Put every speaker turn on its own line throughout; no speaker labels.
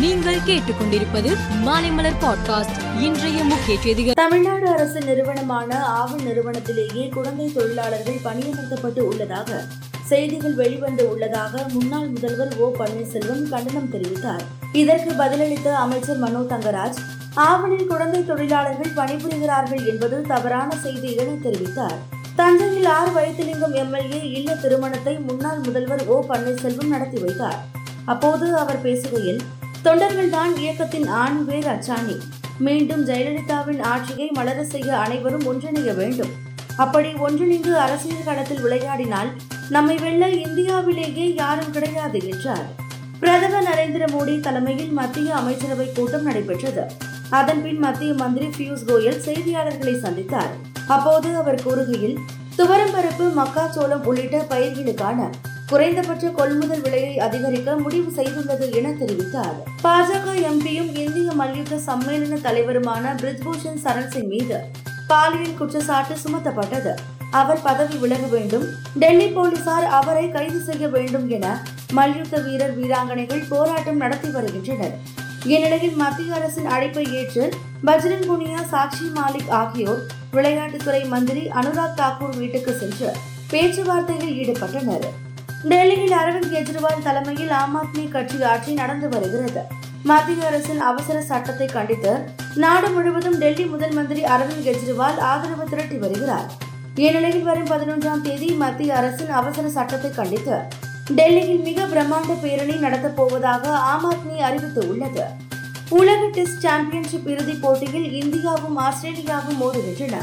நீங்கள் கேட்டுக்கொண்டிருப்பது மாலைமலர் பாட்காஸ்ட். இன்றைய முக்கிய செய்திகள்.
தமிழ்நாடு அரசு நிறுவனமான ஆவல் நிறுவனத்திலேயே குழந்தை தொழிலாளர்கள் பணியமர்த்தப்பட்டு உள்ளதாக செய்திகள் வெளிவந்து உள்ளதாக முன்னாள் முதல்வர் ஓ பன்னீர்செல்வம் கண்டனம் தெரிவித்தார். இதற்கு பதிலளித்த அமைச்சர் மனோ தங்கராஜ் ஆவலில் குழந்தை தொழிலாளர்கள் பணிபுரிகிறார்கள் என்பது தவறான செய்தி என தெரிவித்தார். தஞ்சையில் ஆர் வைத்திலிங்கம் எம்எல்ஏ இல்ல திருமணத்தை முன்னாள் முதல்வர் ஓ பன்னீர்செல்வம் நடத்தி வைத்தார். அப்போது அவர் பேசுகையில் தொண்டர்கள்தான் இயக்கத்தின் ஆண்வேர் அச்சாணி. மீண்டும் ஜெயலலிதாவின் ஆட்சியை மலர செய்ய அனைவரும் ஒன்றிணைய வேண்டும். அப்படி ஒன்றிணைந்து அரசியல் களத்தில் விளையாடினால் நம்மை வெல்ல இந்தியாவிலேயே யாரும் கிடையாது என்றார். பிரதமர் நரேந்திர மோடி தலைமையில் மத்திய அமைச்சரவை கூட்டம் நடைபெற்றது. அதன்பின் மத்திய மந்திரி பியூஷ் கோயல் செய்தியாளர்களை சந்தித்தார். அப்போது அவர் கூறுகையில் துவரம்பருப்பு மக்காச்சோளம் உள்ளிட்ட பயிர்களுக்கான குறைந்தபட்ச கொள்முதல் விலையை அதிகரிக்க முடிவு செய்துள்ளது என தெரிவித்தார். பாஜக எம்பியும் இந்திய மல்யுத்த சம்மேளன தலைவருமான பிரிஜ்பூஷன் சரண் சிங் மீது பாலியல் குற்றச்சாட்டு சுமத்தப்பட்டது. அவர் பதவி விலக வேண்டும் டெல்லி போலீசார் அவரை கைது செய்ய வேண்டும் என மல்யுத்த வீரர் வீராங்கனைகள் போராட்டம் நடத்தி வருகின்றனர். இந்நிலையில் மத்திய அரசின் அழைப்பை ஏற்று பஜ்ரங் புனியா சாக்ஷி மாலிக் ஆகியோர் விளையாட்டுத்துறை மந்திரி அனுராக் தாக்கூர் வீட்டுக்கு சென்று பேச்சுவார்த்தையில் ஈடுபட்டனர். டெல்லியில் அரவிந்த் கெஜ்ரிவால் தலைமையில் ஆம் ஆத்மி கட்சி ஆட்சி நடந்து வருகிறது. மத்திய அரசின் அவசர சட்டத்தை கண்டித்து நாடு முழுவதும் டெல்லி முதல் மந்திரி அரவிந்த் கெஜ்ரிவால் ஆதரவு திரட்டி வருகிறார். இந்நிலையில் வரும் பதினொன்றாம் தேதி மத்திய அரசின் அவசர சட்டத்தை கண்டித்து டெல்லியில் மிக பிரம்மாண்ட பேரணி நடத்தப் போவதாக ஆம் ஆத்மி அறிவித்து உள்ளது உலக டெஸ்ட் சாம்பியன்ஷிப் இறுதிப் போட்டியில் இந்தியாவும் ஆஸ்திரேலியாவும் மோதுகின்றன.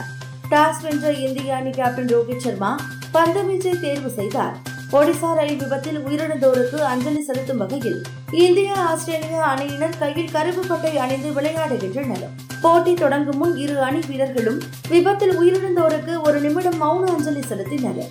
டாஸ் வென்ற இந்திய அணி கேப்டன் ரோஹித் சர்மா பந்துவீச்சை தேர்வு செய்தார். ஒடிசா ரயில் விபத்தில் உயிரிழந்தோருக்கு அஞ்சலி செலுத்தும் வகையில் இந்தியா ஆஸ்திரேலியா அணியினர் கையில் கருப்பு பட்டை அணிந்து விளையாடுகின்றனர். போட்டி தொடங்கும் முன் இரு அணி வீரர்களும் விபத்தில் உயிரிழந்தோருக்கு ஒரு நிமிடம் மௌன அஞ்சலி செலுத்தினர்.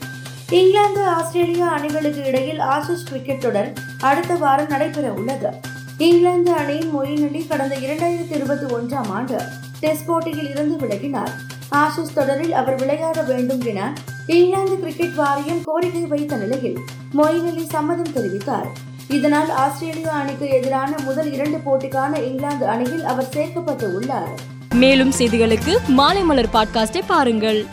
இங்கிலாந்து ஆஸ்திரேலியா அணிகளுக்கு இடையில் ஆசிஸ் கிரிக்கெட் தொடர் அடுத்த வாரம் நடைபெற உள்ளது. இங்கிலாந்து அணியின் மொயின் அலி கடந்த இரண்டாயிரத்தி இருபத்தி ஒன்றாம் ஆண்டு டெஸ்ட் போட்டியில் இருந்து விலகினார். ஆசிஸ் தொடரில் அவர் விளையாட வேண்டும் என இங்கிலாந்து கிரிக்கெட் வாரியம் கோரிக்கை வைத்த நிலையில் மொயின் அலி சம்மதம் தெரிவித்தார். இதனால் ஆஸ்திரேலியா அணிக்கு எதிரான முதல் இரண்டு போட்டிக்கான இங்கிலாந்து அணியில் அவர் சேர்க்கப்பட்டு உள்ளார்.
மேலும் செய்திகளுக்கு மாலை மலர் பாட்காஸ்டை பாருங்கள்.